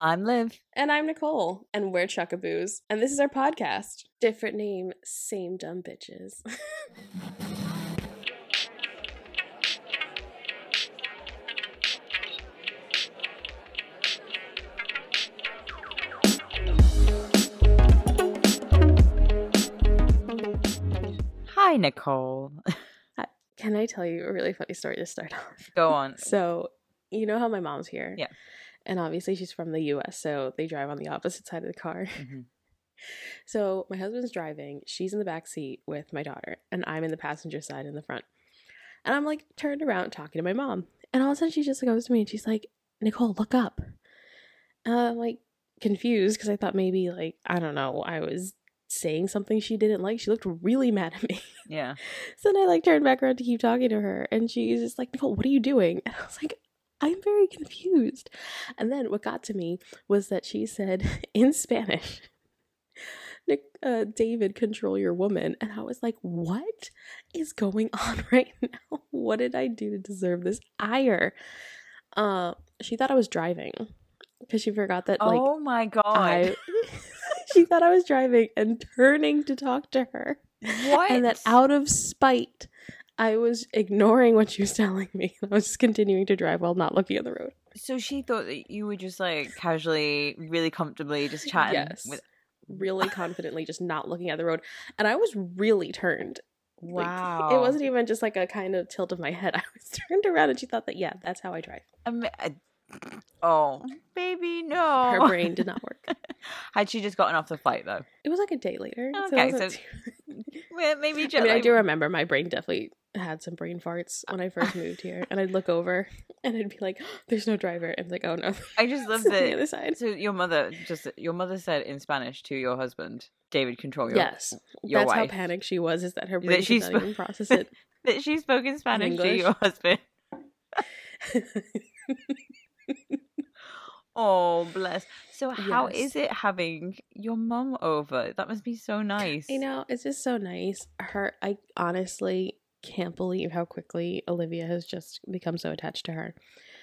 I'm Liv. And I'm Nicole, and we're Chuckaboos, and this is our podcast. Different name, same dumb bitches. Hi, Nicole. Can I tell you a really funny story to start off? Go on. So, you know how my mom's here? Yeah. And obviously she's from the US, so they drive on the opposite side of the car. Mhm. So my husband's driving, she's in the back seat with my daughter, and I'm in the passenger side in the front. And I'm like turned around talking to my mom. And all of a sudden she just goes to me and she's like, Nicole, look up. And I'm like confused because I thought maybe like, I don't know, I was saying something she didn't like. She looked really mad at me. Yeah. So then I like turned back around to keep talking to her, and she's just like, Nicole, what are you doing? And I was like, I'm very confused. And then what got to me was that she said in Spanish, Nick, uh, David, control your woman. And I was like, what is going on right now? What did I do to deserve this ire? Uh, she thought I was driving because she forgot that, like, oh my god. I. she thought I was driving and turning to talk to her what? and that out of spite, I was ignoring what she was telling me. I was just continuing to drive while not looking at the road. So she thought that you were just like casually, really comfortably just chatting Yes. with. Really confidently, just not looking at the road. And I was really turned. Like, Wow. it wasn't even just like a kind of tilt of my head. I was turned around and she thought that, yeah, that's how I drive. I- oh, baby, no. Her brain did not work. Had she just gotten off the flight though? It was like a day later. Okay, so Well, Maybe I just. mean, I do remember my brain definitely had some brain farts when I first moved here. And I'd look over and I'd be like, oh, there's no driver. And like, oh no. I just love on the other side. So your mother just your mother said in Spanish to your husband, David, control your Yes. your That's how wife. panicked she was, is that her That brain she could not even process it. that she spoke in Spanish to your husband. Oh, bless. So how is Yes. it having your mum over? That must be so nice. you know, it's just so nice. Her, I honestly can't believe how quickly Olivia has just become so attached to her.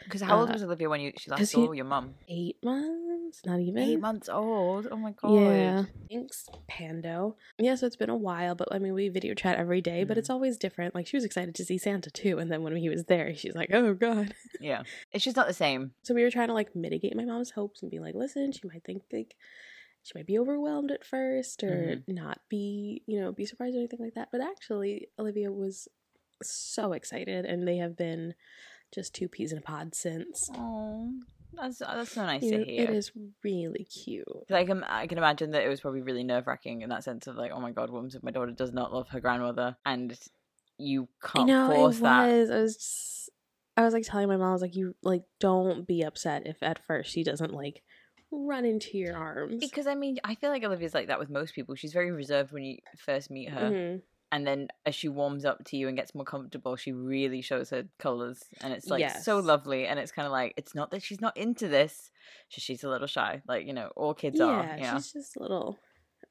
Because how old uh, was Olivia when you she last saw your mum? Eight months? Not even. Eight months old. Oh my god. Yeah. Thanks, Pando. Yeah, so it's been a while, but I mean, we video chat every day, but Mhm. it's always different. Like, she was excited to see Santa too, and then when he was there, she's like, oh, God. Yeah. It's just not the same. So we were trying to like mitigate my mom's hopes and be like, listen, she might think like she might be overwhelmed at first or mm-hmm. not be, you know, be surprised or anything like that. But actually, Olivia was so excited and they have been just two peas in a pod since. Oh, that's that's so nice You to know, hear. it is really cute. Like I can imagine that it was probably really nerve wracking in that sense of like, oh my god, what if my daughter does not love her grandmother, and you I can't know force it that. was. I was just, I was like telling my mom, I was like, you like don't be upset if at first she doesn't like run into your arms. Because I mean, I feel like Olivia's like that with most people. She's very reserved when you first meet her, Mhm. and then as she warms up to you and gets more comfortable, she really shows her colors, and it's like so lovely. And it's kind of like it's not that she's not into this, she- she's a little shy. Like you know, all kids yeah, are. Yeah, she's just a little.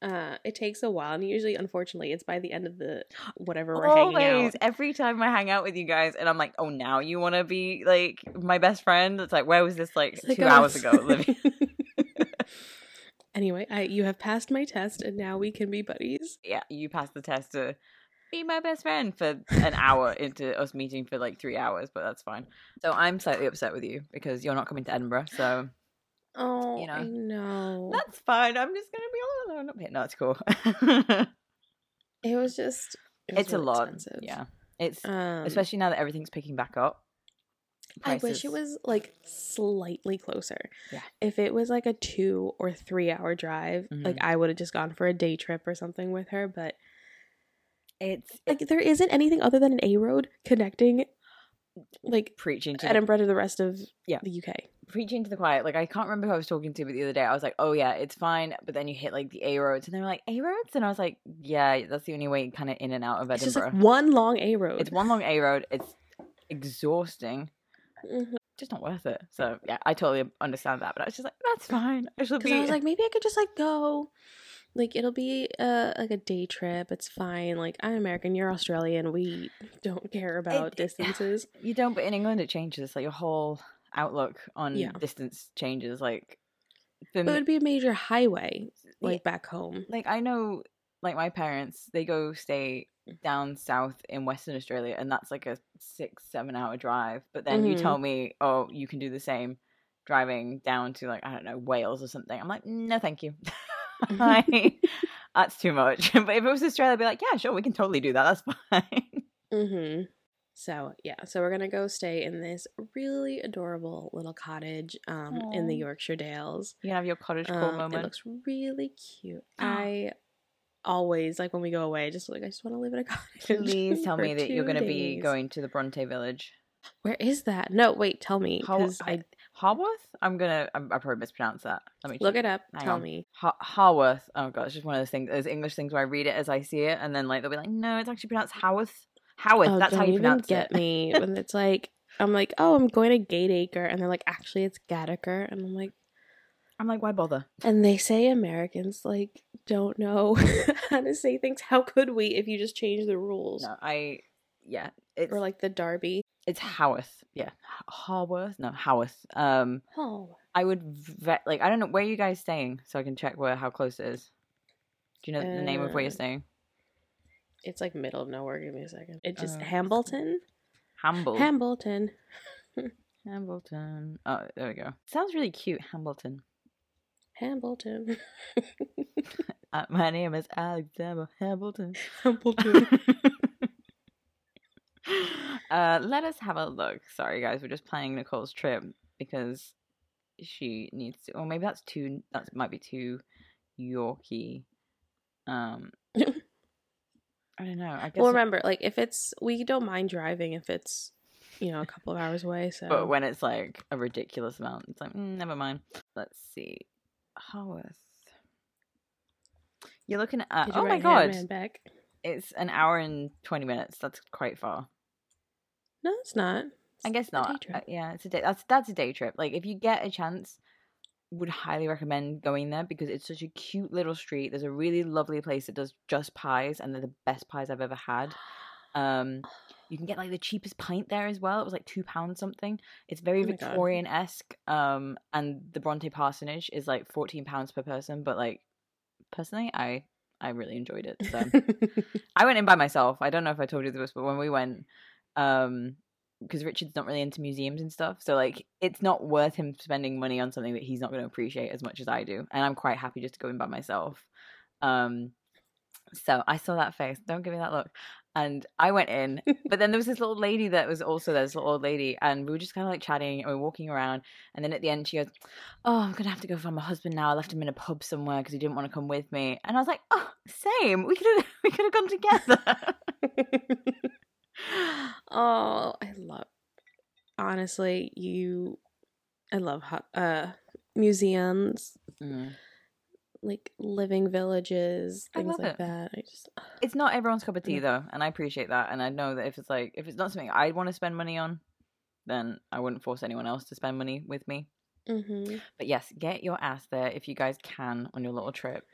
Uh, it takes a while, and usually, unfortunately, it's by the end of the whatever we're Always, hanging out. every time I hang out with you guys, and I'm like, oh, now you want to be like my best friend? It's like, where was this like like, two oh, hours ago, Olivia? anyway, I you have passed my test, and now we can be buddies. yeah, you passed the test to be my best friend for an hour into us meeting for like three hours, but that's fine. So I'm slightly upset with you because you're not coming to Edinburgh, so Oh, You know. I know. that's fine. I'm just gonna be all alone up here. No, it's cool. it was just. It was it's a lot. expensive. Yeah, it's Um, especially now that everything's picking back up. I wish it was like slightly closer. Yeah. If it was like a two or three hour drive, like Mhm. I would have just gone for a day trip or something with her. But It's like there isn't anything other than an A road connecting like preaching to the Edinburgh to the rest of Yeah. the UK. preaching to the quiet. Like I can't remember who I was talking to, but the other day I was like, "Oh yeah, it's fine." But then you hit like the A roads, and they were like, "A roads," and I was like, "Yeah, that's the only way kind of in and out of It's just Edinburgh." like one long A road. It's one long A road. It's exhausting. Mhm. Just not worth it. So yeah, I totally understand that. But I was just like, "That's fine. I Because be." I was like, maybe I could just like go. Like it'll be uh like a day trip. It's fine. Like I'm American, you're Australian. We don't care about it- distances. you don't, but in England it changes. Like your whole outlook on Yeah. distance changes. Like for It would be a major highway, like Yeah. back home. like I know, like my parents, they go stay down south in Western Australia, and that's like a six, seven hour drive. But then you Mhm. tell me, oh, you can do the same driving down to like I don't know Wales or something. I'm like, no, thank you. I, that's too much. but if it was Australia, I'd be like, yeah, sure, we can totally do that. That's fine. Mm-hmm. So yeah, so we're gonna go stay in this really adorable little cottage um in the Yorkshire Dales. You have your cottage core Um, it looks really cute. I always like when we go away, just like I just want to live in a cottage. Please tell me that you're going to be going to the Bronte Village. Where is that? No, wait, tell me. Har- 'cause I Harworth? I'm gonna. I probably mispronounced that. Let me look check. it up. Hang tell on. me. Ha- Harworth. Oh god, it's just one of those things. Those English things where I read it as I see it, and then like they'll be like, "No, it's actually pronounced Howarth." Howarth. Oh, that's how you pronounce get it. me when it's like I'm like, oh, I'm going to Gateacre, and they're like, actually, it's Gattaker, and I'm like, I'm like, why bother? and they say Americans like don't know how to say things. How could we if you just change the rules? No, I. Yeah, it's Or like the Derby. it's Howarth. Yeah, H- Harworth. No, Howarth. Um, Oh, I would vet like I don't know where are you guys staying, so I can check where how close it is. Do you know the name of where you're Uh, staying? it's like middle of nowhere. Give me a second. It's just Uh, Hambleton. Hamble. Hambleton. Hambleton. Oh, there we go. Sounds really cute, Hambleton. Hambleton. Uh, my name is Alexander Hambleton. Hambleton. uh, let us have a look. Sorry, guys, we're just planning Nicole's trip because she needs to. Or maybe that's too. That might be too Yorkie. Um, I don't know. I guess. well, remember, like if it's we don't mind driving if it's you know a couple of hours away. So But when it's like a ridiculous amount, it's like mm, never mind. Let's see, Haworth. You're looking at. Oh my god, back. it's an hour and twenty minutes. That's quite far. No, it's not. I guess It's a day not. Uh, yeah, it's a day. That's that's a day trip. Like if you get a chance, would highly recommend going there because it's such a cute little street. There's a really lovely place that does just pies, and they're the best pies I've ever had. Um, you can get like the cheapest pint there as well. It was like two pounds something. It's very Oh. Victorian esque. Um, and the Bronte Parsonage is like fourteen pounds per person. But like personally, I I really enjoyed it. So I went in by myself. I don't know if I told you this, but when we went, um, because Richard's not really into museums and stuff, so like it's not worth him spending money on something that he's not going to appreciate as much as I do, and I'm quite happy just to go in by myself. Um, so I saw that face. Don't give me that look. And I went in, but then there was this little lady that was also there, this little old lady, and we were just kind of like chatting and we were walking around. And then at the end, she goes, "Oh, I'm gonna have to go find my husband now. I left him in a pub somewhere because he didn't want to come with me." And I was like, "Oh, same. We could have we could have gone together." oh, I love. Honestly, you, I love uh museums, Mm. Like living villages, things like it. that. I just It's not everyone's cup of tea though, and I appreciate that. And I know that if it's like if it's not something I'd want to spend money on, then I wouldn't force anyone else to spend money with me. hmm But yes, get your ass there if you guys can on your little trip.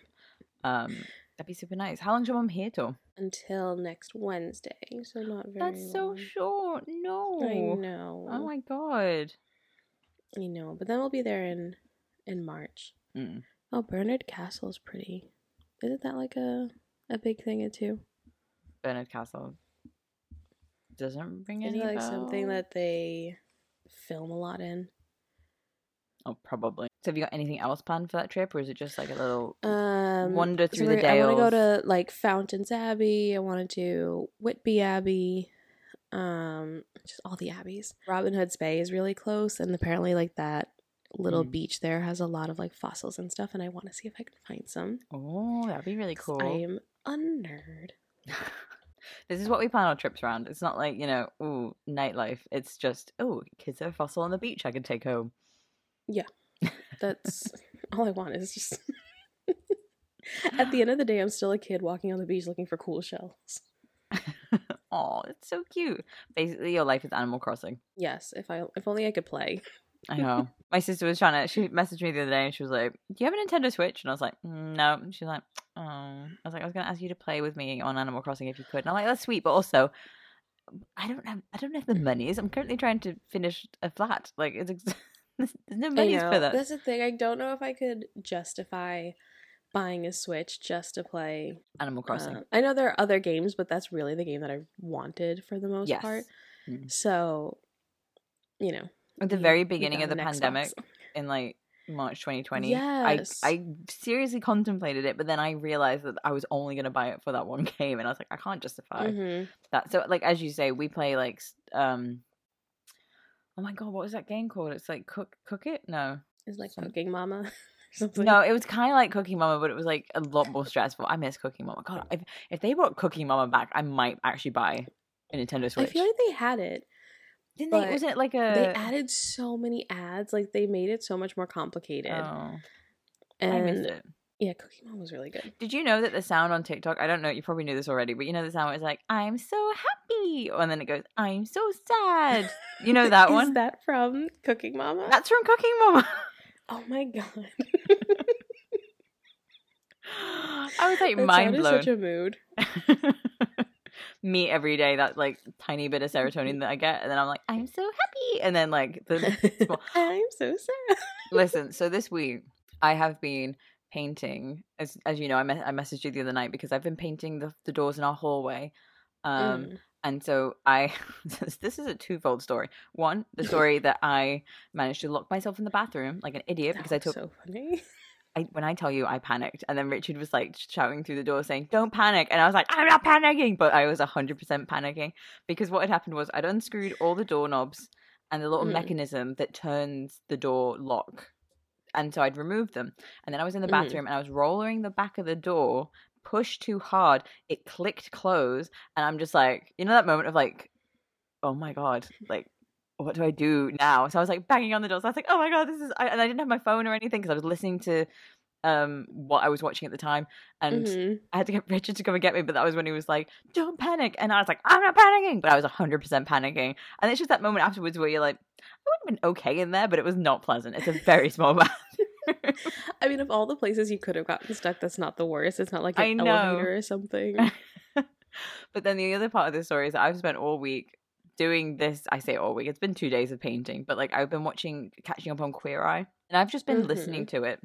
Um, that'd be super nice. How long's your mum here till? until next Wednesday, so not very. That's so short. No. I know. Oh my god. I know, but then we'll be there in in March. Mm. Oh, Barnard Castle is pretty. Isn't that like a a big thing too? Barnard Castle doesn't ring Isn't any it like something that they film a lot in? Oh, probably. So have you got anything else planned for that trip, or is it just like a little? Um, Wander through the we're- I want to go to like Fountains Abbey. I want to do Whitby Abbey. Um, just all the abbeys. Robin Hood's Bay is really close, and apparently, like that little Mm. beach there has a lot of like fossils and stuff. And I want to see if I can find some. Oh, that'd be really cool. I am a nerd. this is what we plan our trips around. It's not like you know, ooh, nightlife. It's just oh, kids have a fossil on the beach. I can take home. Yeah, that's all I want is just. At the end of the day, I'm still a kid walking on the beach looking for cool shells. oh, it's so cute. Basically, your life is Animal Crossing. Yes, if I if only I could play. I know. My sister was trying to. She messaged me the other day and she was like, "Do you have a Nintendo Switch?" And I was like, "Mm, "No." And she's like, "Oh." I was like, "I was going to ask you to play with me on Animal Crossing if you could." And I'm like, "That's sweet, but also, I don't have. I don't have the money. I'm currently trying to finish a flat. Like it's ex- There's, no money for that. That's the thing. I don't know if I could justify buying a Switch just to play. Animal Crossing. uh, I know there are other games, but that's really the game that I wanted for the most yes. part. Mm. So, you know, At the very beginning of the Xbox. pandemic, in like March 2020, Yes. I I seriously contemplated it, but then I realized that I was only going to buy it for that one game, and I was like, I can't justify Mhm. that. So, like as you say, we play like um. Oh my god, what was that game called? It's like cook cook it. No, It's like Cooking Mama. Something. no, it was kind of like Cooking Mama, but it was like a lot more stressful. I miss Cooking Mama. God, if if they brought Cooking Mama back, I might actually buy a Nintendo Switch. I feel like they had it. Didn't but they? Was it like a? they added so many ads. Like they made it so much more complicated. Oh, I missed and it. yeah, Cookie Mom was really good. Did you know that the sound on TikTok? I don't know. You probably knew this already, but you know the sound where it's like "I'm so happy," and then it goes "I'm so sad." You know that Is one? that from Cooking Mama? That's from Cooking Mama. oh my god. I was like That mind is blown. such a mood. Me every day, that like tiny bit of serotonin that I get, and then I'm like, I'm so happy, and then like the small. I'm so sad. Listen, so this week I have been painting, as as you know, I me- I messaged you the other night because I've been painting the the doors in our hallway. Um, Mm. And so I, this is a twofold story. One, the story that I managed to lock myself in the bathroom like an idiot because I took, so funny. I, when I tell you I panicked, and then Richard was like shouting through the door saying, "Don't panic," and I was like, "I'm not panicking," but I was hundred percent panicking because what had happened was I'd unscrewed all the doorknobs and the little Mm. mechanism that turns the door lock, and so I'd removed them, and then I was in the Mhm. bathroom and I was rolling the back of the door, pushed too hard, it clicked close, and I'm just like, you know that moment of like, oh my god, like what do I do now? So I was like banging on the doors. So I was like, oh my god, this is. I, and I didn't have my phone or anything because I was listening to um what I was watching at the time, and Mhm. I had to get Richard to come and get me. But that was when he was like, "Don't panic," and I was like, "I'm not panicking," but I was hundred percent panicking. And it's just that moment afterwards where you're like, I would have been okay in there, but it was not pleasant. It's a very small bathroom. I mean, of all the places you could have gotten stuck, that's not the worst. It's not like an elevator or something. but then the other part of the story is that I've spent all week doing this. I say all week. It's been two days of painting, but like I've been watching, catching up on Queer Eye, and I've just been listening to it.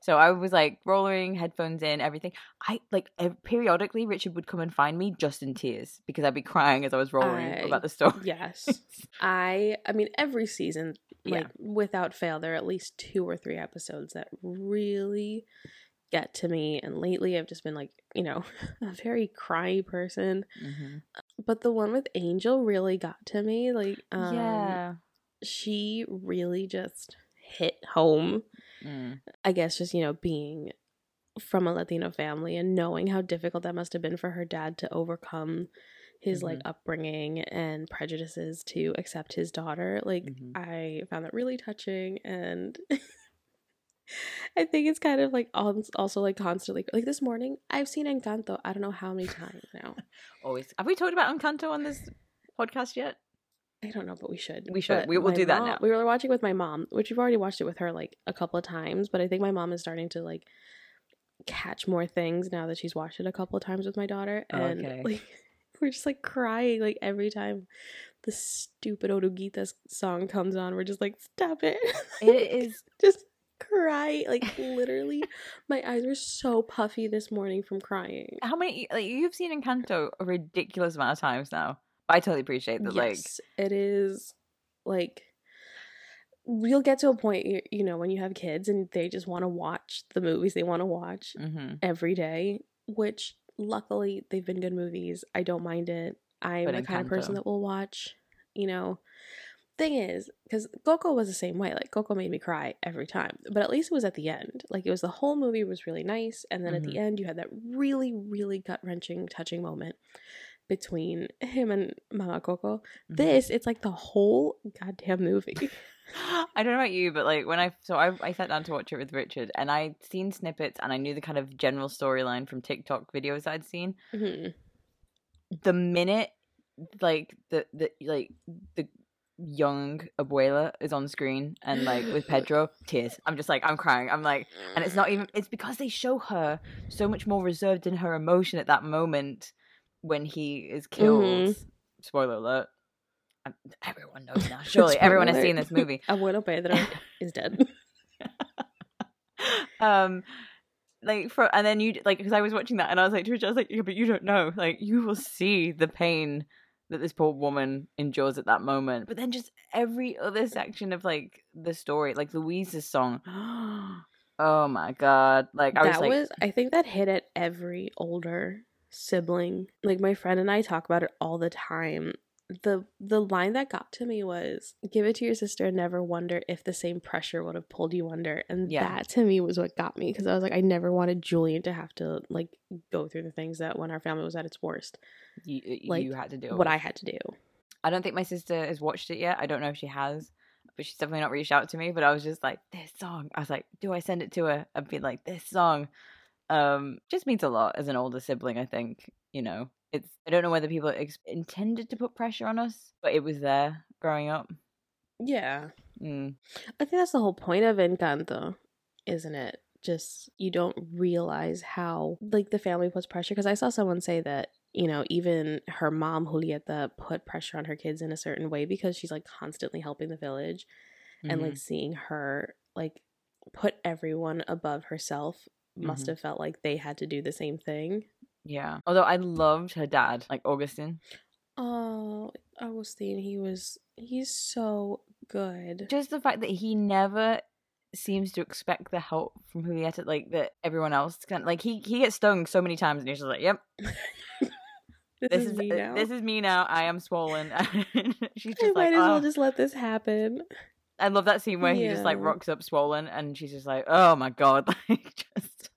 So I was like rolling headphones in, everything. I like periodically Richard would come and find me just in tears because I'd be crying as I was rolling I- about the story. yes. I I mean every season Yeah. like without fail there are at least two or three episodes that really get to me and lately I've just been like, you know, a very cry person. hmm But the one with Angel really got to me like um yeah. she really just hit home. Mm. I guess just, you know, being from a Latino family and knowing how difficult that must have been for her dad to overcome his like upbringing and prejudices to accept his daughter. Like Mhm. I found that really touching and I think it's kind of like also like constantly like this morning I've seen Encanto I don't know how many times now. Always. Have we talked about Encanto on this podcast yet? I don't know, but we should. We should. But We will do that mom- now. We were watching with my mom, which we've already watched it with her like a couple of times, but I think my mom is starting to like catch more things now that she's watched it a couple of times with my daughter. And Okay. like we're just like crying like every time the stupid Oruguitas song comes on. We're just like, stop it. It is. just cry. Like literally my eyes were so puffy this morning from crying. How many? Like you've seen Encanto a ridiculous amount of times now. But I totally appreciate that. Like, Yes, it is like you'll get to a point you, you know when you have kids and they just want to watch the movies they want to watch hmm every day which luckily they've been good movies i don't mind it i'm But the kind of person that will watch you know thing is because coco was the same way like coco made me cry every time but at least it was at the end like it was the whole movie was really nice and then at the end you had that really really gut-wrenching touching moment between him and mama coco Mhm. this it's like the whole goddamn movie I don't know about you, but like when I so I I sat down to watch it with Richard, and I'd seen snippets, and I knew the kind of general storyline from TikTok videos I'd seen. Mhm. The minute like the the like the young abuela is on screen and like with Pedro, tears. I'm just like I'm crying. I'm like, and it's not even. It's because they show her so much more reserved in her emotion at that moment when he is killed. Mhm. Spoiler alert. um, everyone knows now. Surely everyone has seen this movie. Abuelo Pedro is dead. um, like for and then you like because I was watching that and I was like to Richard, I was like, yeah, but you don't know. Like you will see the pain that this poor woman endures at that moment. But then just every other section of like the story, like Louise's song. oh my god! Like I that was like, was I think that hit at every older sibling. Like my friend and I talk about it all the time. The the line that got to me was give it to your sister and never wonder if the same pressure would have pulled you under. And Yeah. that to me was what got me because I was like I never wanted Julian to have to like go through the things that when our family was at its worst, you, like, you had to do what I had to do. I don't think my sister has watched it yet. I don't know if she has, but she's definitely not reached out to me. But I was just like, this song. I was like, do I send it to her? I'd be like, this song. Um, just means a lot as an older sibling. I think you know, it's. I don't know whether people ex- intended to put pressure on us, but it was there growing up. Yeah. Mm. I think that's the whole point of Encanto, isn't it? Just you don't realize how like the family puts pressure because I saw someone say that, you know, even her mom Julieta put pressure on her kids in a certain way because she's like constantly helping the village and Mhm. like seeing her like put everyone above herself must Mhm. have felt like they had to do the same thing. Yeah. Although I loved her dad, like Augustine. Oh, Augustine, he was he's so good. just the fact that he never seems to expect the help from Julieta, like that everyone else can. Like he he gets stung so many times, and he's just like, "Yep, This, this is, me uh, now. this is me now. I am swollen." she's I just like, might as well "Oh." just let this happen. I love that scene where he just like rocks up swollen, and she's just like, "Oh my god!" Like just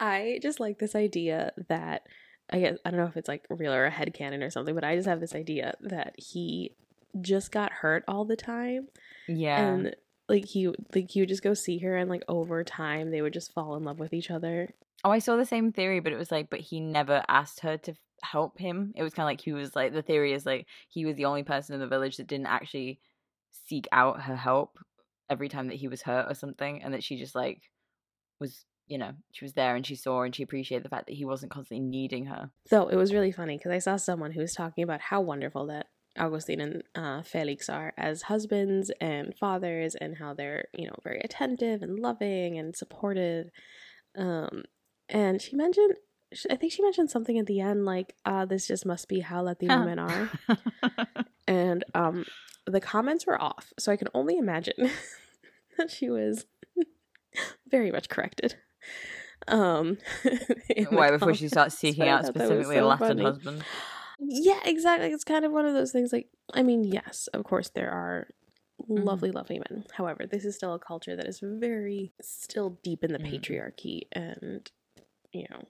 I just like this idea that I guess I don't know if it's like real or a head headcanon or something, but I just have this idea that he just got hurt all the time yeah, and like he like he would just go see her and like over time they would just fall in love with each other. Oh, I saw the same theory, but it was like, but he never asked her to help him. It was kind of like he was like, the theory is like he was the only person in the village that didn't actually seek out her help every time that he was hurt or something, and that she just like was, you know, she was there and she saw and she appreciated the fact that he wasn't constantly needing her. So it was really funny because I saw someone who was talking about how wonderful that Augustine and uh, Felix are as husbands and fathers, and how they're you know very attentive and loving and supportive. Um, and she mentioned, I think she mentioned something at the end like, "Ah, this just must be how Latino men are." And um, the comments were off, so I can only imagine that she was very much corrected. Um, Why before she starts seeking out thought that was specifically a Latin funny. husband? Yeah, exactly. It's kind of one of those things like I mean, yes, of course there are Mhm. lovely, lovely men. However, this is still a culture that is very still deep in the Mhm. patriarchy and you know,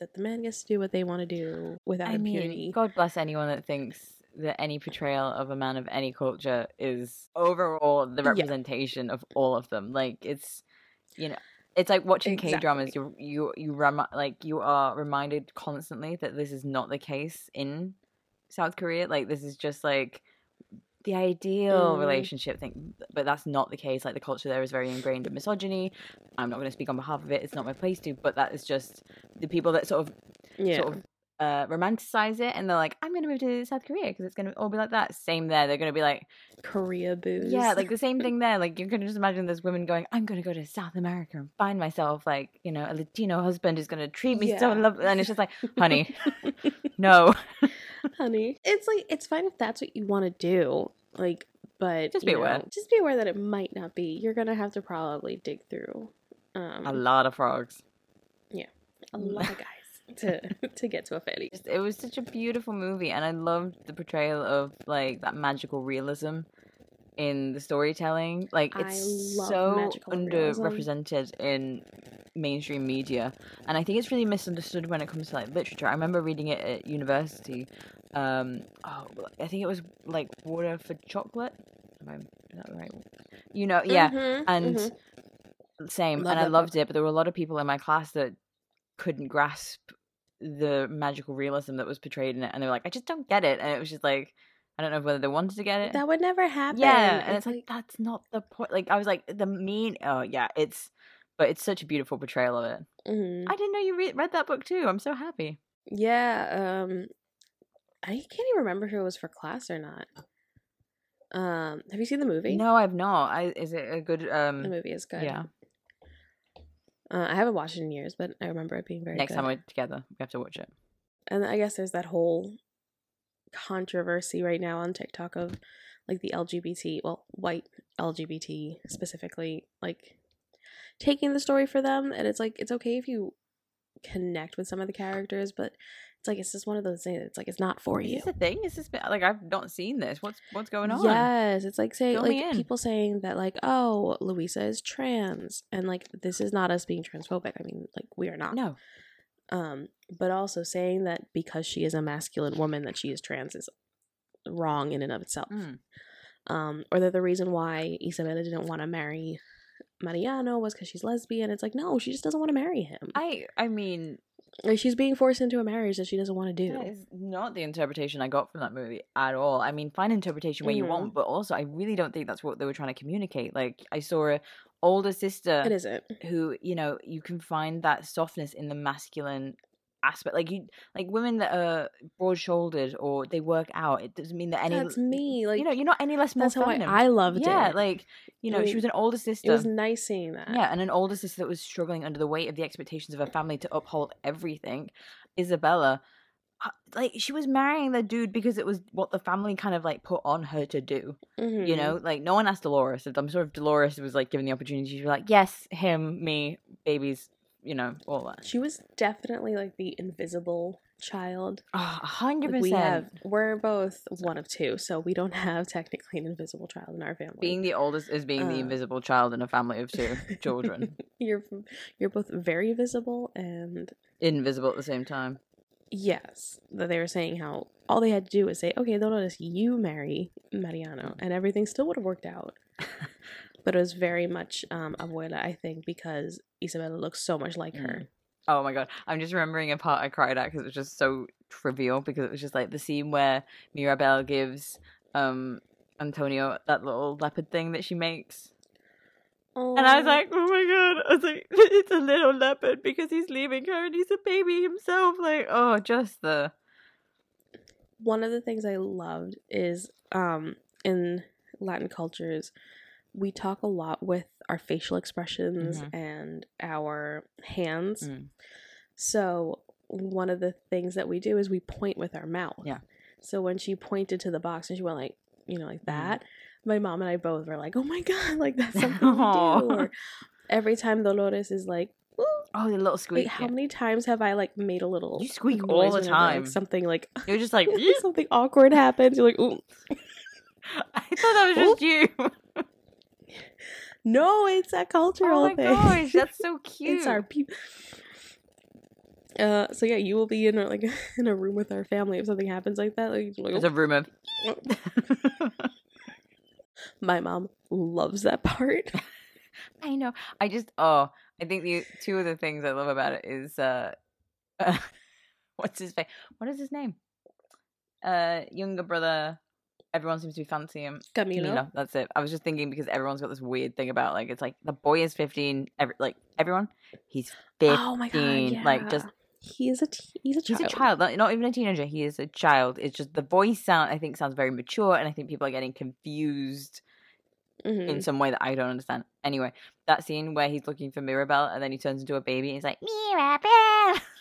that the man gets to do what they want to do without I mean, impunity. God bless anyone that thinks that any portrayal of a man of any culture is overall the Yeah. representation of all of them. Like it's, you know, it's like watching K dramas. You you you rem- like you are reminded constantly that this is not the case in South Korea. Like this is just like the ideal Mm. relationship thing, but that's not the case. Like the culture there is very ingrained in misogyny. I'm not going to speak on behalf of it. It's not my place to. But that is just the people that sort of yeah. sort of uh, romanticize it and they're like, I'm going to move to South Korea because it's going to all be like that. Same there. They're going to be like, Koreaboos. yeah, like the same thing there. Like you can just imagine there's women going, I'm going to go to South America and find myself like, you know, a Latino husband who's going to treat me so Yeah. lovely. And it's just like, honey, no, honey. It's like it's fine if that's what you want to do. Like, but Just be aware. know, Just be aware that it might not be. You're gonna have to probably dig through um a lot of frogs. Yeah. A lot of guys to to get to a. Just- It was such a beautiful movie, and I loved the portrayal of like that magical realism in the storytelling. Like it's so magical realism. underrepresented in mainstream media, and I think it's really misunderstood when it comes to like literature. I remember reading it at university. Um, oh, I think it was like Water for Chocolate. Am I, is that right? You know, yeah Mhm, and mhm. same Love and i loved it but there were a lot of people in my class that couldn't grasp the magical realism that was portrayed in it and they were like i just don't get it and it was just like i don't know whether they wanted to get it that would never happen. yeah and it's like that's not the point like i was like the mean oh yeah it's but it's such a beautiful portrayal of it mhm. i didn't know you re- read that book too i'm so happy yeah. Um, I can't even remember if it was for class or not. Um, have you seen the movie? No, I've not. I is it a good um? the movie is good. yeah. Uh, I haven't watched it in years, but I remember it being very Next good. time we're together, we have to watch it. and I guess there's that whole controversy right now on TikTok of like the LGBT, well, white LGBT specifically, like taking the story for them. And it's like, it's okay if you connect with some of the characters, but it's like, it's just one of those things. It's like, it's not for Is you. this a thing? Is this like I've not seen this? What's what's going on? Yes, it's like saying Fill like people saying that like oh Luisa is trans and like this is not us being transphobic. I mean like we are not. No. Um, but also saying that because she is a masculine woman that she is trans is wrong in and of itself. Mm. Um, or that the reason why Isabela didn't want to marry Mariano was because she's lesbian. It's like no, she just doesn't want to marry him. I I mean Like she's being forced into a marriage that she doesn't want to do. that is not the interpretation I got from that movie at all. I mean, find interpretation where you Mhm. want, but also I really don't think that's what they were trying to communicate. Like I saw a older sister It isn't. who you know you can find that softness in the masculine aspect like you like women that are broad shouldered or they work out it doesn't mean that any That's me. Like you know you're not any less more that's how I. I loved yeah it. like you know I she was an older sister it was nice seeing that. yeah and an older sister that was struggling under the weight of the expectations of her family to uphold everything isabella uh, like she was marrying the dude because it was what the family kind of like put on her to do you Mhm. know like no one asked dolores i'm sure if dolores was like given the opportunity she'd be like yes him me babies you know all that She was definitely like the invisible child. Oh, a hundred Like, we have percent. we're both one of two, so we don't have technically an invisible child in our family. Being the oldest is being the Uh, invisible child in a family of two children. you're you're both very visible and Invisible at the same time. yes, that they were saying how all they had to do was say, "Okay, they'll notice you marry Mariano," and everything still would have worked out. but it was very much um, abuela, I think, because Isabela looks so much like her. Oh my god. I'm just remembering a part I cried at because it was just so trivial because it was just like the scene where Mirabel gives um Antonio that little leopard thing that she makes. And I was like, oh my god. I was like, it's a little leopard because he's leaving her and he's a baby himself. Like, oh, just the. one of the things I loved is um in Latin cultures we talk a lot with our facial expressions Mhm. and our hands. Mm. So one of the things that we do is we point with our mouth. Yeah. So when she pointed to the box and she went like, you know, Mm-hmm. like that, my mom and I both were like, "Oh my god, like that's something we do." Or every time Dolores is like, "Ooh," Oh, the little like squeak. how many times have I like made a little You squeak all the whenever, like, time. something like You're just like, something awkward happens. You're like, ooh. I thought that was just you. No, it's a cultural Oh my thing. gosh, that's so cute. it's our people. Uh, so yeah, you will be in a, like in a room with our family if something happens like that. Like, you're like, There's a room of. my mom loves that part. I know. I just oh, I think the two of the things I love about it is uh, uh what's his face? What is his name? Uh, younger brother. Everyone seems to be fancying him. Camilo. Camilo, that's it. I was just thinking because everyone's got this weird thing about like it's like the boy is fifteen. Every like everyone, he's fifteen. Oh my god! Yeah. Like just he is a t- he's a child. He's a child, not, even a teenager. He is a child. It's just the voice sound. I think sounds very mature, and I think people are getting confused Mhm. in some way that I don't understand. Anyway, that scene where he's looking for Mirabel, and then he turns into a baby, and he's like Mirabel.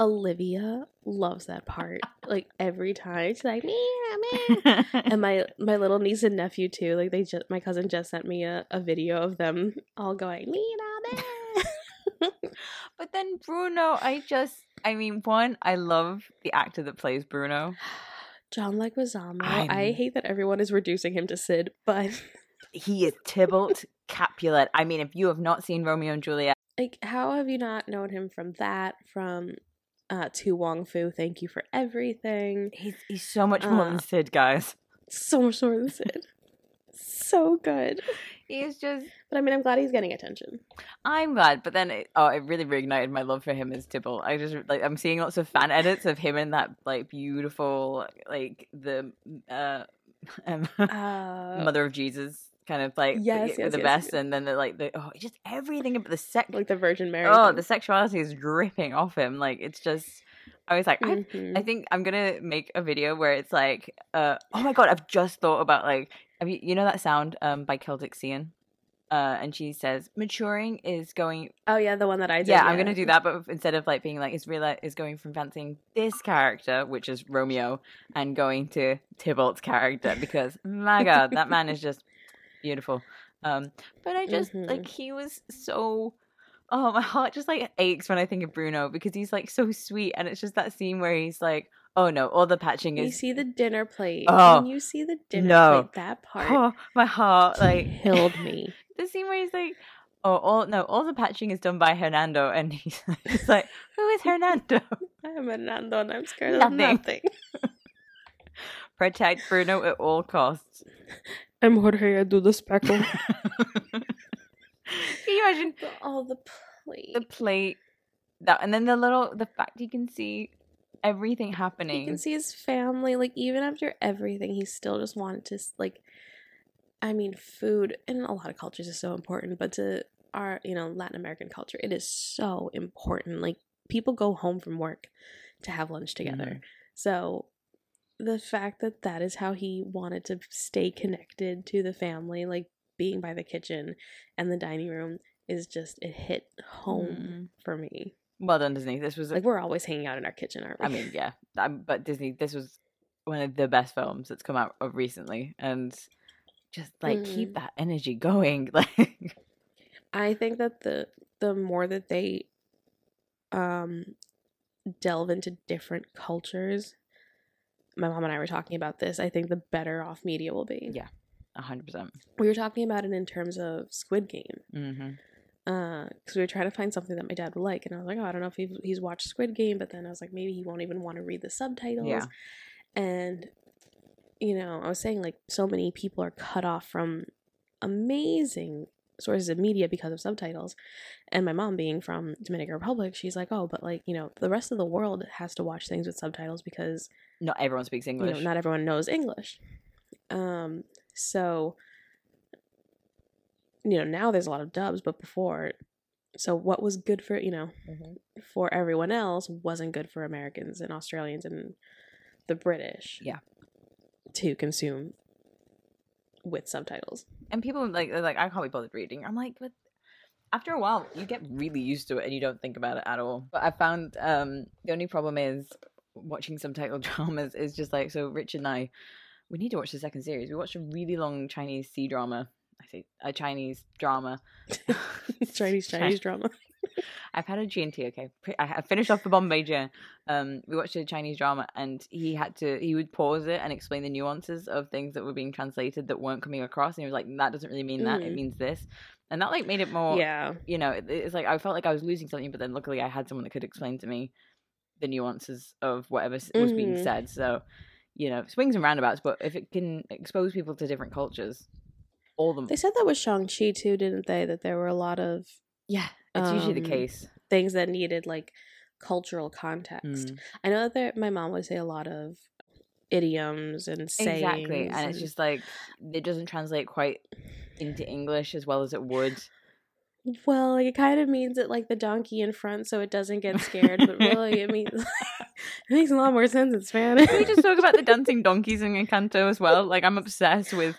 Olivia loves that part. like every time she's like Mira, Mira. and my my little niece and nephew too. Like they just my cousin just sent me a, a video of them all going Mira, Mira. but then Bruno, I just, I mean, one, I love the actor that plays Bruno. John Leguizamo. I I, hate that everyone is reducing him to Sid, but He is Tybalt Capulet. I mean, if you have not seen Romeo and Juliet, like, how have you not known him from that? From uh, To Wong Foo. Thank you for everything. he's he's so much more Uh, than Sid, guys. So much more than Sid. so good. He's just But I mean, I'm glad he's getting attention. I'm glad, but then it, oh, it really reignited my love for him as Tybalt. I just like I'm seeing lots of fan edits of him in that like beautiful like the uh, um, Uh, Mother of Jesus kind of like Yes, the, yes, the yes, best, and then the like the oh just everything about the sex. like the Virgin Mary. Oh, thing. the sexuality is dripping off him. Like it's just I was like, I, Mhm. I think I'm gonna make a video where it's like, uh, oh my god, I've just thought about like, have you, you know that sound um by Celtic Cian, uh, and she says maturing is going. oh yeah, the one that I did. yeah, I'm gonna do that, but instead of like being like is Israela is going from fancying this character, which is Romeo, and going to Tybalt's character because my god, that man is just beautiful. Um, but I just Mhm. like he was so. Oh, my heart just like aches when I think of Bruno because he's like so sweet, and it's just that scene where he's like, "Oh no, all the patching is." You see the dinner plate. Oh, you see the dinner no. plate, that part Oh, my heart like killed me. the scene where he's like, "Oh, all no, all the patching is done by Hernando," and he's, he's like, "Who is Hernando?" I'm Hernando and I'm scared of Nothing. nothing. Protect Bruno at all costs. I'm Jorge, I do the speckle. Can you imagine All the plate. the plate that, and then the little the fact you can see everything happening. You can see his family. Like even after everything, he still just wanted to like. I mean, food in a lot of cultures is so important, but to our you know Latin American culture, it is so important. Like people go home from work to have lunch together. Mhm. So the fact that that is how he wanted to stay connected to the family, like being by the kitchen and the dining room, is just it hit home Mm. for me. Well done, Disney. This was, Like we're always hanging out in our kitchen, aren't we? I mean, yeah, um, but Disney. This was one of the best films that's come out of recently, and just like keep Mm. that energy going. Like, I think that the the more that they um delve into different cultures, my mom and I were talking about this. I think the better off media will be. Yeah. a hundred percent. We were talking about it in terms of Squid Game. Mm-hmm. because we were trying to find something that my dad would like, and I was like, oh, I don't know if he, he's watched Squid Game, but then I was like, maybe he won't even want to read the subtitles. Yeah. And you know, I was saying like so many people are cut off from amazing sources of media because of subtitles. And my mom being from Dominican Republic, she's like, oh, but like you know, the rest of the world has to watch things with subtitles because Not everyone speaks you English. know not everyone knows English. Um, so you know now there's a lot of dubs, but before, so what was good for you know Mhm. for everyone else wasn't good for Americans and Australians and the British. Yeah. To consume with subtitles. and people like like I can't be bothered reading. I'm like, but after a while, you get really used to it and you don't think about it at all. But I found um the only problem is watching subtitled dramas is just like so. Rich and I, we need to watch the second series. We watched a really long Chinese C drama. I say a Chinese drama. Chinese Chinese drama. I've had a G&T, okay. I finished off the Bombay Jam. Um, we watched a Chinese drama, and he had to he would pause it and explain the nuances of things that were being translated that weren't coming across. And he was like, "That doesn't really mean that; it Mhm. means this." And that like made it more, Yeah. you know, it, it's like I felt like I was losing something, but then luckily I had someone that could explain to me the nuances of whatever was being Mhm. said. So, you know, swings and roundabouts. But if it can expose people to different cultures, all them, They said that with Shang-Chi too, didn't they? That there were a lot of yeah, it's usually the um, case. things that needed like cultural context. Mm. I know that my mom would say a lot of idioms and sayings. Exactly, and it's just like it doesn't translate quite into English as well as it would. well, it kind of means it like the donkey in front, so it doesn't get scared. but really, it means it makes a lot more sense in Spanish. Can we just talk about the dancing donkeys in Encanto as well? Like I'm obsessed with.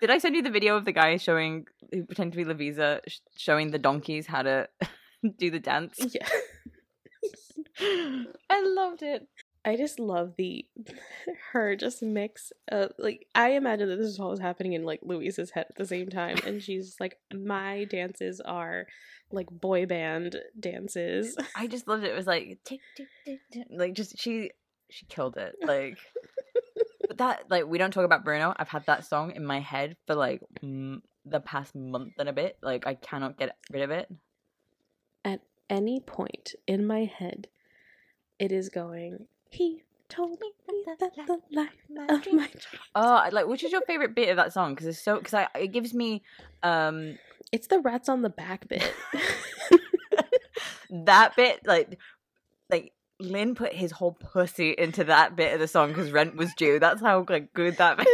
Did I send you the video of the guy showing who pretended to be Lavisa sh- showing the donkeys how to do the dance? yeah. I loved it. I just love the her just mix of like I imagine that this is what was happening in like Luisa's head at the same time and she's like my dances are like boy band dances. I just loved it. It was like tick, tick, tick, tick. like just she she killed it. Like but that like we don't talk about Bruno. I've had that song in my head for like m- the past month and a bit. Like I cannot get rid of it. At any point in my head it is going he told me that the life of my Oh, like which is your favorite bit of that song? Because it's so because I it gives me um It's the rats on the back bit. that bit like like Lin put his whole pussy into that bit of the song because rent was due. That's how like good that bit.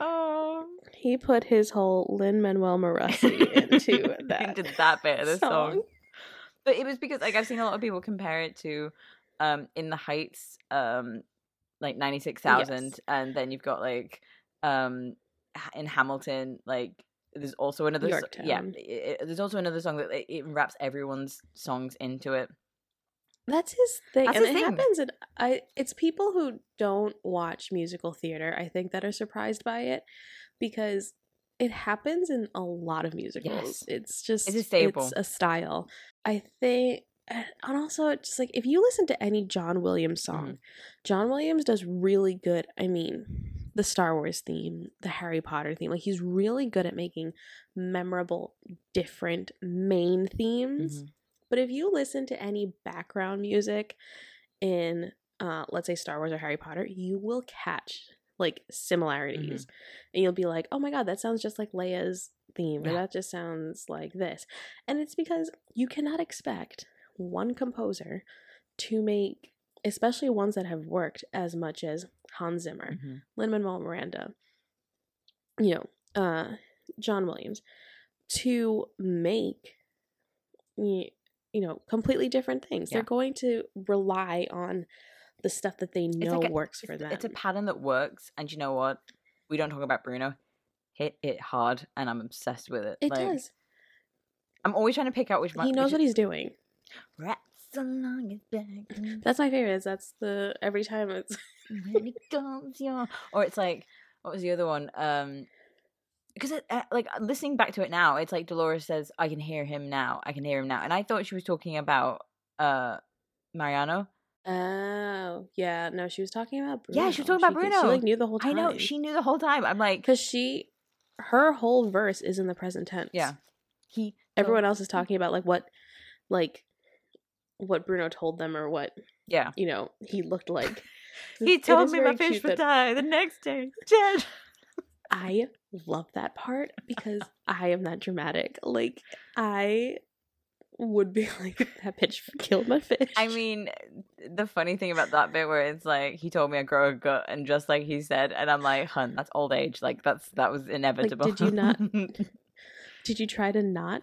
Oh, He put his whole Lin Manuel Morossi into that into that bit of the song. song. But it was because like I've seen a lot of people compare it to um In the Heights, um like ninety six thousand, Yes. and then you've got like um in Hamilton, like there's also another so- yeah, it, it- there's also another song that like, it wraps everyone's songs into it. That's his thing, That's and his it thing. happens. And I, it's people who don't watch musical theater. I think that are surprised by it because it happens in a lot of musicals. Yes. It's just a staple. It's a style. I think, and also it's just like if you listen to any John Williams song, Mhm. John Williams does really good. I mean, the Star Wars theme, the Harry Potter theme. Like he's really good at making memorable, different main themes. Mhm. But if you listen to any background music in, uh, let's say Star Wars or Harry Potter, you will catch like similarities, and you'll be like, "Oh my god, that sounds just like Leia's theme," or "That just sounds like this," and it's because you cannot expect one composer to make, especially ones that have worked as much as Hans Zimmer, Mhm. Lin Manuel Miranda, you know, uh, John Williams, to make you know completely different things. Yeah. They're going to rely on the stuff that they know like a- works for them. It's a pattern that works, and you know what? We don't talk about Bruno. Hit it hard, and I'm obsessed with it. it like, does. I'm always trying to pick out which one. He knows what he's doing. Rats along his back. That's my favorite. is That's the every time it's when it comes your or it's like what was the other one um because it, uh, like listening back to it now it's like dolores says i can hear him now i can hear him now and i thought she was talking about uh mariano oh yeah no she was talking about Bruno. Yeah, she was talking about She Bruno. like knew the whole time. i know she knew the whole time i'm like because she her whole verse is in the present tense. yeah he everyone else is talking about like what like what Bruno told them or what yeah you know he looked like. he told me my fish would that- die the next day dead I love that part because I am that dramatic. Like I would be like that bitch killed my fish. I mean, the funny thing about that bit where it's like he told me I grow a gut, and just like he said, and I'm like, hun, that's old age. Like that's that was inevitable. did you not- did you try to not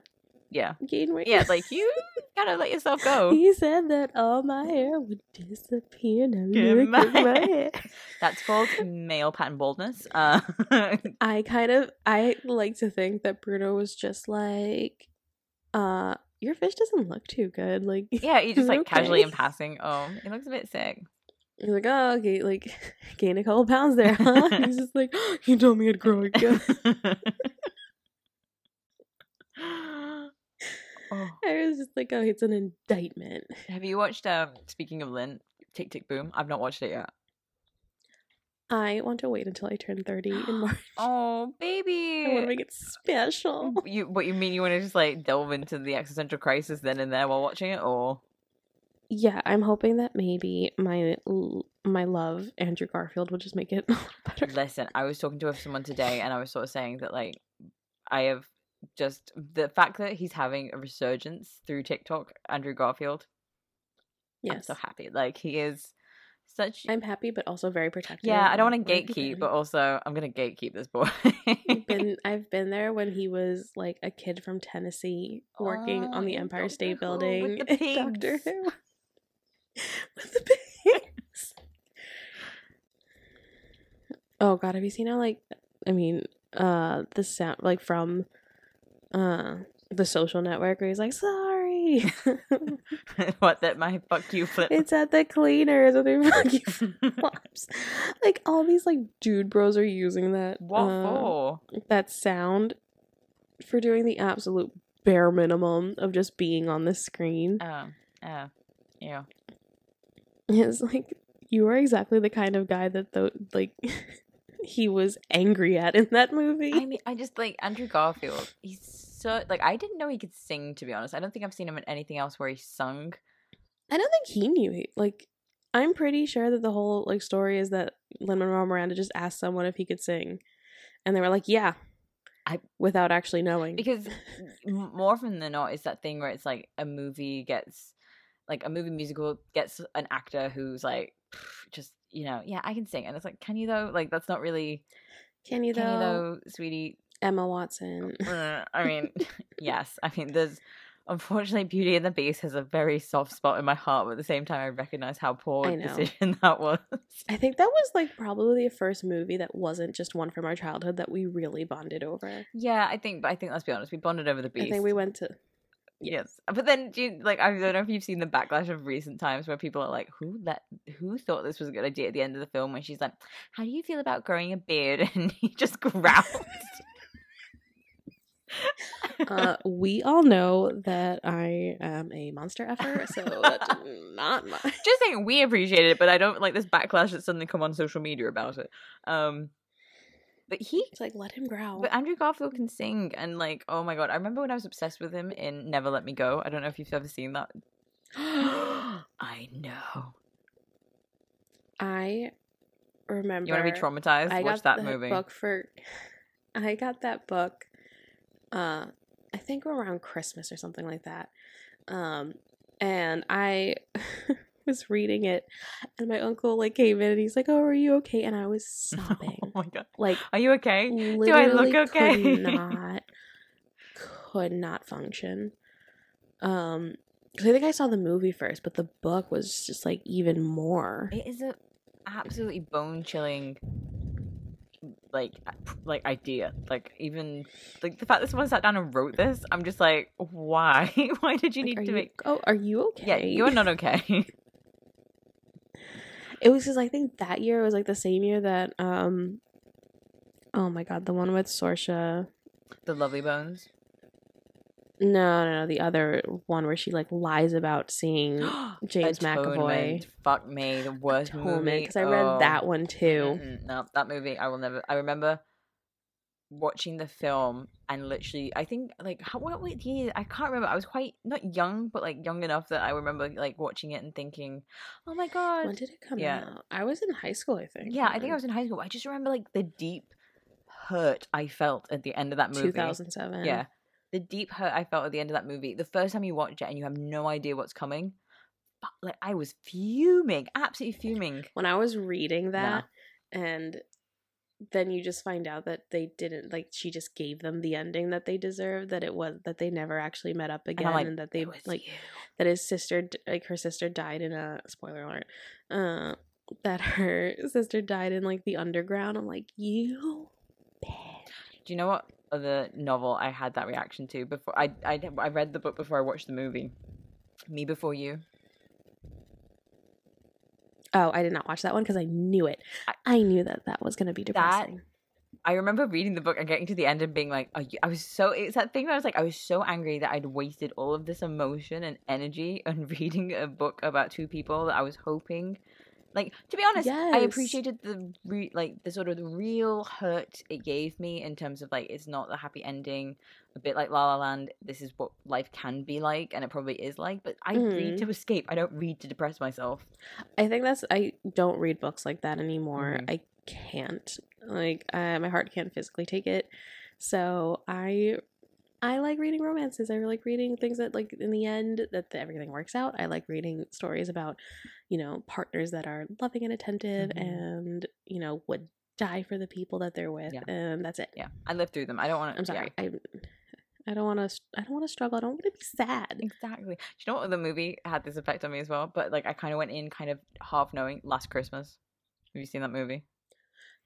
yeah, gain weight? yeah. Like you gotta let yourself go. He said that all my hair would disappear. Now Get look at my my hair. That's called male pattern baldness. Uh, I kind of I like to think that Bruno was just like, uh, your fish doesn't look too good. Like yeah, he just it like casually in passing. Oh, he looks a bit sick. He's like, oh, okay, like gain a couple pounds there, huh? He's just like, you told me I'd grow a oh. I was just like, oh, it's an indictment. Have you watched um speaking of Lin, Tick Tick Boom? I've not watched it yet. I want to wait until I turn thirty in March. Oh baby. I want to make it special. you what you mean you want to just like delve into the existential crisis then and there while watching it or Yeah, I'm hoping that maybe my my love Andrew Garfield will just make it better. listen i was talking to someone today and i was sort of saying that like i have just the fact that he's having a resurgence through tiktok andrew garfield Yeah. i'm so happy like he is such I'm happy, but also very protective. yeah i don't want to gatekeep but also i'm gonna gatekeep this boy I've been I've been there when he was like a kid from Tennessee working Oh, on the Empire Doctor State Who with Building. Doctor. Who. with the pigs. Oh god, have you seen how like I mean, uh the sound like from uh the social network where he's like, sorry. what that my fuck you flip it's at the cleaners with their fucking flops. Like all these like dude bros are using that uh, that sound for doing the absolute bare minimum of just being on the screen. oh oh yeah It's like you are exactly the kind of guy that the like he was angry at in that movie. I mean, I just like Andrew Garfield. He's so like I didn't know he could sing. To be honest, I don't think I've seen him in anything else where he sung. I don't think he knew he like I'm pretty sure that the whole like story is that Lin Manuel Miranda just asked someone if he could sing, and they were like, "Yeah," I- without actually knowing. because more often than not, it's that thing where it's like a movie gets like a movie musical gets an actor who's like just you know yeah I can sing, and it's like can you though? Like that's not really can you though, can you though, sweetie. Emma Watson? Uh, I mean, yes. I mean, there's Unfortunately, Beauty and the Beast has a very soft spot in my heart, but at the same time, I recognize how poor a decision that was. I think that was like probably the first movie that wasn't just one from our childhood that we really bonded over. yeah, I think, but I think let's be honest, we bonded over the Beast. I think we went to Yes, but then do you, like I don't know if you've seen the backlash of recent times where people are like, "Who let who thought this was a good idea?" At the end of the film, when she's like, "How do you feel about growing a beard?" and he just growls. Uh, we all know that I am a monster effer, so that's not my. just saying, we appreciate it, but I don't like this backlash that suddenly come on social media about it. Um, but he It's like let him growl. But Andrew Garfield can sing, and like, oh my god, I remember when I was obsessed with him in Never Let Me Go. I don't know if you've ever seen that. I know. I remember. You want to be traumatized? I Watch got that that movie. book for. I got that book. Uh, I think around Christmas or something like that. Um, and I was reading it, and my uncle like came in and he's like, "Oh, are you okay?" And I was sobbing, oh my god, like are you okay? Do I look okay? could not, could not function. Um, 'cause I think I saw the movie first, but the book was just like even more. It is a absolutely bone chilling like like idea like even like the fact that someone sat down and wrote this i'm just like why why did you Like, need to you, make Oh, are you okay? yeah you're not okay It was because I think that year was like the same year that um oh my god, the one with Saoirse. the lovely bones No, no, no, the other one where she like lies about seeing James McAvoy. Atonement. Fuck me, the worst movie. because I read Oh. that one too. Mm-mm, no, that movie I will never. I remember watching the film and literally, I think like how what, year? I can't remember. I was quite not young, but like young enough that I remember like watching it and thinking, "Oh my god." When did it come Yeah. out? I was in high school, I think. yeah, I think I was in high school. I just remember like the deep hurt I felt at the end of that movie. 2007. Yeah. The deep hurt I felt at the end of that movie. The first time you watch it and you have no idea what's coming. But like I was fuming, absolutely fuming. When I was reading that and then you just find out that they didn't like she just gave them the ending that they deserved that it was that they never actually met up again I'm like, and that they like you." that his sister like her sister died in a spoiler alert uh that her sister died in like the underground i'm like you bitch. Do you know what other novel I had that reaction to before I I I read the book before I watched the movie? Me Before You. oh i did not watch that one because i knew it I- i knew that that was going to be depressing I remember reading the book and getting to the end and being like, I was so, it's that thing where I was like, I was so angry that I'd wasted all of this emotion and energy on reading a book about two people that I was hoping. Like, to be honest, I appreciated the re- like the sort of the real hurt it gave me in terms of like it's not the happy ending, a bit like La La Land. This is what life can be like, and it probably is like. But I read to escape. I don't read to depress myself. i think that's i don't read books like that anymore Mhm. i can't like uh, my heart can't physically take it so i I like reading romances. I like reading things that, like, in the end, that the, everything works out. I like reading stories about, you know, partners that are loving and attentive, Mhm. and you know would die for the people that they're with, Yeah. and that's it. Yeah, I live through them. I don't want to. I'm sorry. I I don't want to. I don't want to struggle. I don't want to be sad. Exactly. Do you know what the movie had this effect on me as well? But like I kind of went in kind of half knowing Last Christmas. Have you seen that movie?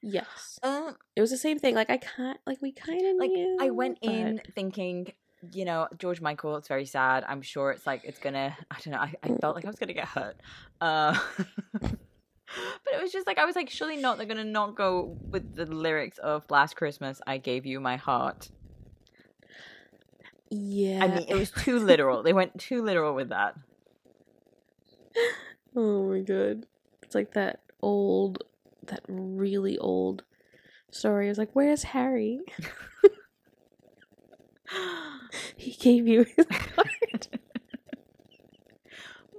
Yes, Uh, it was the same thing. Like I can't. Like we kind of like knew. I went but- in thinking, you know, George Michael. It's very sad. I'm sure it's like it's gonna. I don't know. I, I felt like I was gonna get hurt. Uh, but it was just like I was like, surely not. They're gonna not go with the lyrics of Last Christmas. I gave you my heart. Yeah. I mean, it was too literal. They went too literal with that. oh my god. It's like that old, that really old story. It was like, "Where's Harry? He gave you his heart."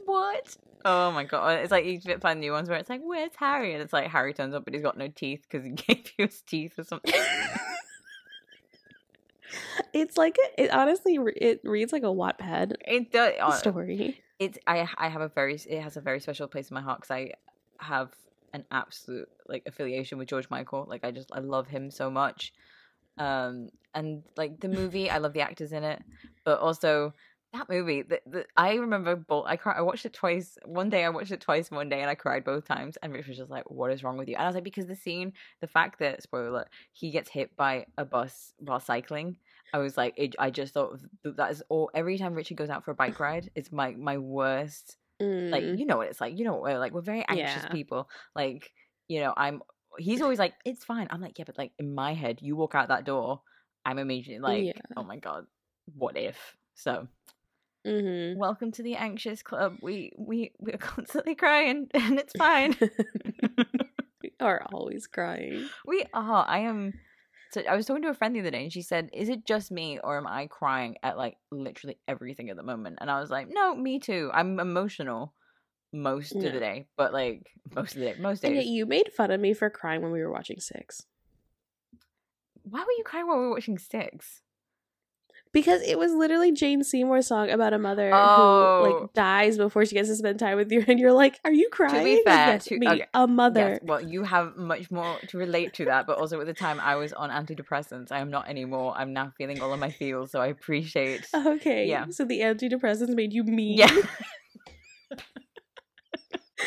what? Oh my god! It's like you find new ones where it's like, "Where's Harry?" and it's like Harry turns up, but he's got no teeth because he gave you his teeth or something. it's like it, it honestly it reads like a Wattpad It does. uh, story. It's I I have a very it has a very special place in my heart because I have an absolute like affiliation with George Michael. Like I just I love him so much. Um and like the movie, I love the actors in it, but also that movie, the, the, I remember both. I cried. I watched it twice. One day I watched it twice. One day, and I cried both times. And Rich was just like, "What is wrong with you?" And I was like, "Because the scene, the fact that spoiler, he gets hit by a bus while cycling." I was like, it, I just thought that is all. Every time Richard goes out for a bike ride, it's my my worst. Mm. Like you know what it's like. You know what we're like. We're very anxious Yeah. people. Like you know, I'm. He's always like, "It's fine." I'm like, "Yeah," but like in my head, you walk out that door, I'm immediately like, Yeah. "Oh my god, what if?" So Mhm. welcome to the anxious club. We we we're constantly crying, and it's fine. we are always crying. we are. I am. So I was talking to a friend the other day, and she said, "Is it just me, or am I crying at like literally everything at the moment?" And I was like, "No, me too. I'm emotional most of the day, but like most of the day, most And days." yet you made fun of me for crying when we were watching Six. Why were you crying while we were watching Six? Because it was literally Jane Seymour's song about a mother who Oh. like dies before she gets to spend time with you, and you're like, "Are you crying?" Like, fair, yes, to- me, okay, a mother. Yes, well, you have much more to relate to that, but also at the time I was on antidepressants. I am not anymore. I'm now feeling all of my feels, so I appreciate. Okay, Yeah. So the antidepressants made you mean. Yeah.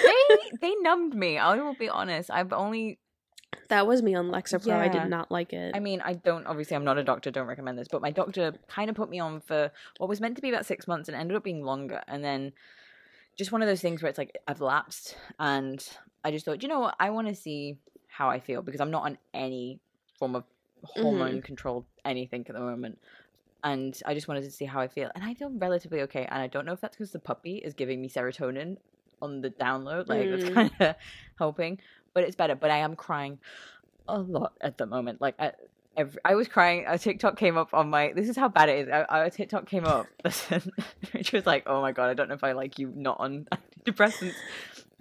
they they numbed me. I will be honest. I've only. That was me on Lexapro. I did not like it. I mean, I don't. Obviously, I'm not a doctor. Don't recommend this. But my doctor kind of put me on for what was meant to be about six months and ended up being longer. And then just one of those things where it's like I've lapsed, and I just thought, you know what? I want to see how I feel because I'm not on any form of hormone controlled anything at the moment. And I just wanted to see how I feel. And I feel relatively okay. And I don't know if that's because the puppy is giving me serotonin on the download. Like, that's Mm. kind of helping. But it's better. But I am crying a lot at the moment. Like, I, every, I was crying. A TikTok came up on my. This is how bad it is. A, a TikTok came up, which was like, "Oh my god, I don't know if I like you not on antidepressants."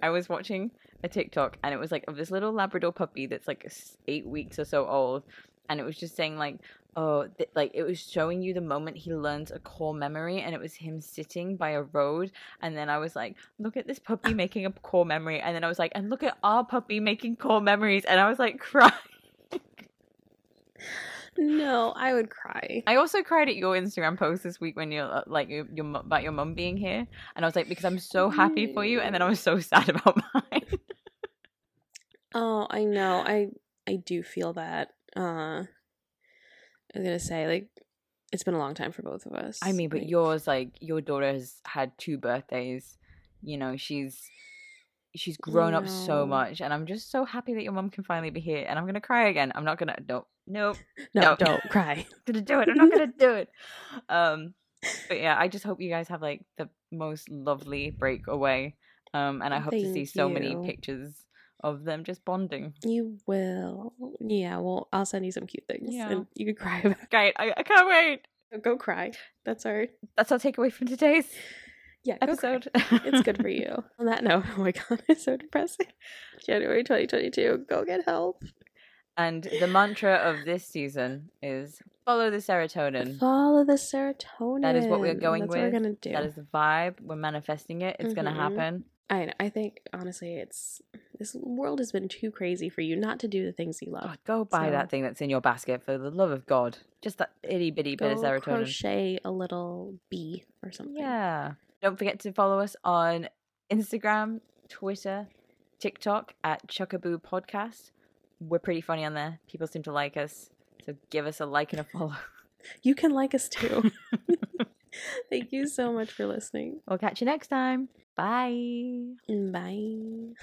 I was watching a TikTok, and it was like of this little Labrador puppy that's like eight weeks or so old, and it was just saying like, "Oh, th- like it was showing you the moment he learns a core memory, and it was him sitting by a road." And then I was like, "Look at this puppy making a core memory," and then I was like, "And look at our puppy making core memories," and I was like, crying. no, I would cry. I also cried at your Instagram post this week when you're uh, like your, your about your mum being here, and I was like because I'm so happy for you, and then I was so sad about mine. Oh, I know. I I do feel that. Uh I was gonna say, like, it's been a long time for both of us. I mean, but Like, yours like your daughter has had two birthdays. You know, she's she's grown up so much, and I'm just so happy that your mom can finally be here. And I'm gonna cry again. I'm not gonna. Nope. Nope. no, no. don't cry. gonna do it. I'm not gonna do it. Um, but yeah, I just hope you guys have like the most lovely break away. Um, and I hope to see Thank so many pictures of them just bonding. You will. Yeah, well, I'll send you some cute things, Yeah. and you can cry about. Great, I, I can't wait. Go cry. That's our That's our takeaway from today's yeah episode. It's good for you. On that note, oh my god, it's so depressing. January 2022. Go get help. And the mantra of this season is follow the serotonin. Follow the serotonin. That is what we're going That's What we're with. gonna do. That is the vibe. We're manifesting it. It's gonna Mhm. happen. I I think honestly, it's this world has been too crazy for you not to do the things you love. God, go buy So- that thing that's in your basket for the love of God. Just that itty bitty bit of serotonin. crochet a little bee or something. Yeah. Don't forget to follow us on Instagram, Twitter, TikTok at Chuckaboo Podcast. We're pretty funny on there. People seem to like us. So give us a like and a follow. You can like us too. Thank you so much for listening. We'll catch you next time. Bye. Bye.